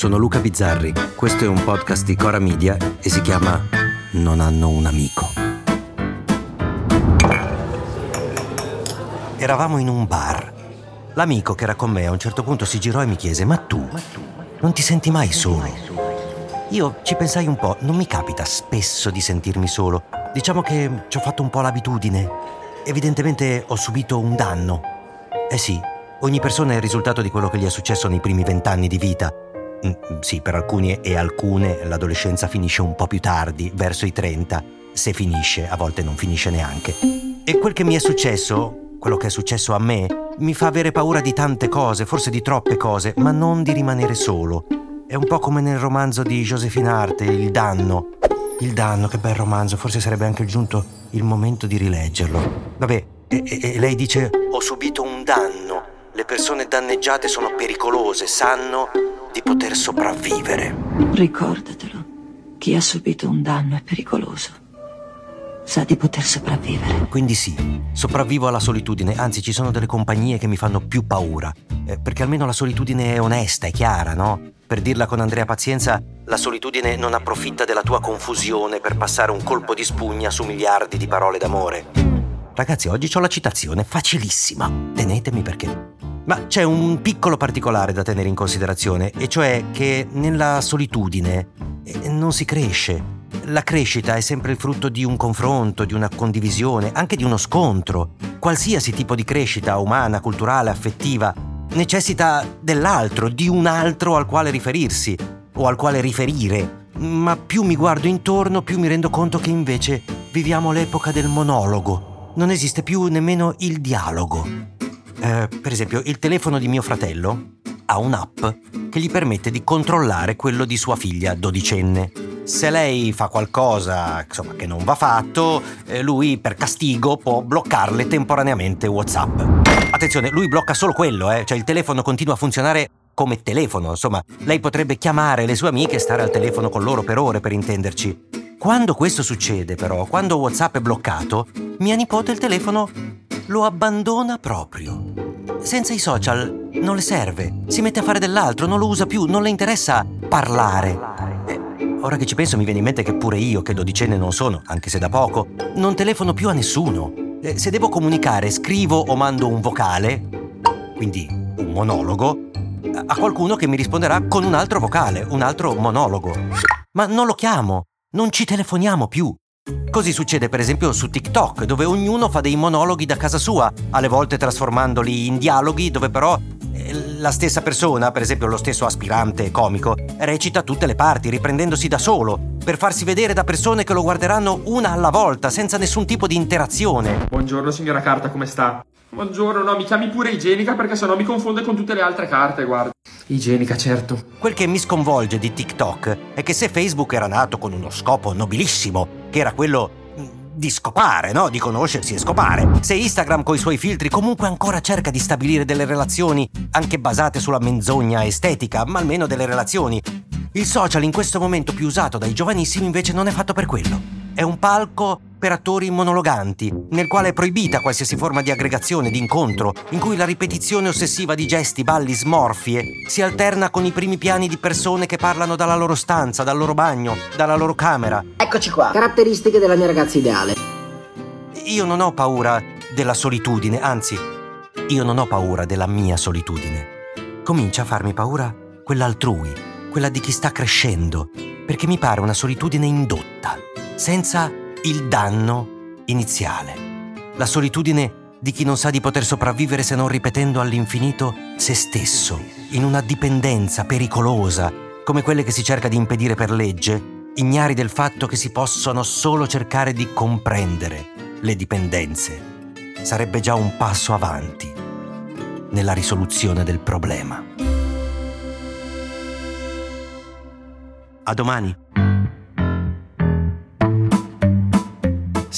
sono Luca Bizzarri, questo è un podcast di Cora Media e si chiama Non hanno un amico. Eravamo in un bar. L'amico che era con me a un certo punto si girò e mi chiese: Ma tu, non ti senti mai solo? Io ci pensai un po', non mi capita spesso di sentirmi solo. Diciamo che ci ho fatto un po' l'abitudine. Evidentemente ho subito un danno. Eh sì, ogni persona è il risultato di quello che gli è successo nei primi vent'anni di vita. Mm, sì, per alcuni e alcune l'adolescenza finisce un po' più tardi, verso i 30. Se finisce, a volte non finisce neanche. E quel che mi è successo, quello che è successo a me, mi fa avere paura di tante cose, forse di troppe cose, ma non di rimanere solo. È un po' come nel romanzo di Josephine Arte, Il danno. Il danno, che bel romanzo, forse sarebbe anche giunto il momento di rileggerlo. Vabbè, e, e, lei dice: Ho subito un danno. Le persone danneggiate sono pericolose, sanno poter sopravvivere. Ricordatelo, chi ha subito un danno è pericoloso. Sa di poter sopravvivere. Quindi sì, sopravvivo alla solitudine, anzi ci sono delle compagnie che mi fanno più paura, eh, perché almeno la solitudine è onesta, è chiara, no? Per dirla con Andrea Pazienza, la solitudine non approfitta della tua confusione per passare un colpo di spugna su miliardi di parole d'amore. Ragazzi, oggi ho la citazione facilissima. Tenetemi perché ma c'è un piccolo particolare da tenere in considerazione, e cioè che nella solitudine eh, non si cresce. La crescita è sempre il frutto di un confronto, di una condivisione, anche di uno scontro. Qualsiasi tipo di crescita umana, culturale, affettiva, necessita dell'altro, di un altro al quale riferirsi o al quale riferire. Ma più mi guardo intorno, più mi rendo conto che invece viviamo l'epoca del monologo. Non esiste più nemmeno il dialogo. Eh, per esempio, il telefono di mio fratello ha un'app che gli permette di controllare quello di sua figlia dodicenne. Se lei fa qualcosa insomma, che non va fatto, eh, lui per castigo può bloccarle temporaneamente WhatsApp. Attenzione, lui blocca solo quello, eh? cioè il telefono continua a funzionare come telefono, insomma, lei potrebbe chiamare le sue amiche e stare al telefono con loro per ore per intenderci. Quando questo succede, però, quando WhatsApp è bloccato, mia nipote il telefono lo abbandona proprio. Senza i social non le serve, si mette a fare dell'altro, non lo usa più, non le interessa parlare. Eh, ora che ci penso mi viene in mente che pure io, che dodicenne non sono, anche se da poco, non telefono più a nessuno. Eh, se devo comunicare, scrivo o mando un vocale, quindi un monologo, a qualcuno che mi risponderà con un altro vocale, un altro monologo. Ma non lo chiamo, non ci telefoniamo più. Così succede per esempio su TikTok, dove ognuno fa dei monologhi da casa sua, alle volte trasformandoli in dialoghi dove però eh, la stessa persona, per esempio lo stesso aspirante comico, recita tutte le parti, riprendendosi da solo, per farsi vedere da persone che lo guarderanno una alla volta, senza nessun tipo di interazione. Buongiorno signora Carta, come sta? Buongiorno, no, mi chiami pure igienica perché sennò mi confonde con tutte le altre carte, guarda. Igienica, certo. Quel che mi sconvolge di TikTok è che se Facebook era nato con uno scopo nobilissimo, che era quello mm, di scopare, no? Di conoscersi e scopare. Se Instagram coi suoi filtri comunque ancora cerca di stabilire delle relazioni, anche basate sulla menzogna estetica, ma almeno delle relazioni. Il social in questo momento più usato dai giovanissimi invece non è fatto per quello. È un palco per attori monologanti, nel quale è proibita qualsiasi forma di aggregazione, di incontro, in cui la ripetizione ossessiva di gesti, balli, smorfie si alterna con i primi piani di persone che parlano dalla loro stanza, dal loro bagno, dalla loro camera. Eccoci qua, caratteristiche della mia ragazza ideale. Io non ho paura della solitudine, anzi, io non ho paura della mia solitudine. Comincia a farmi paura quella altrui, quella di chi sta crescendo, perché mi pare una solitudine indotta, senza il danno iniziale. La solitudine di chi non sa di poter sopravvivere se non ripetendo all'infinito se stesso, in una dipendenza pericolosa, come quelle che si cerca di impedire per legge, ignari del fatto che si possono solo cercare di comprendere le dipendenze. Sarebbe già un passo avanti nella risoluzione del problema. A domani.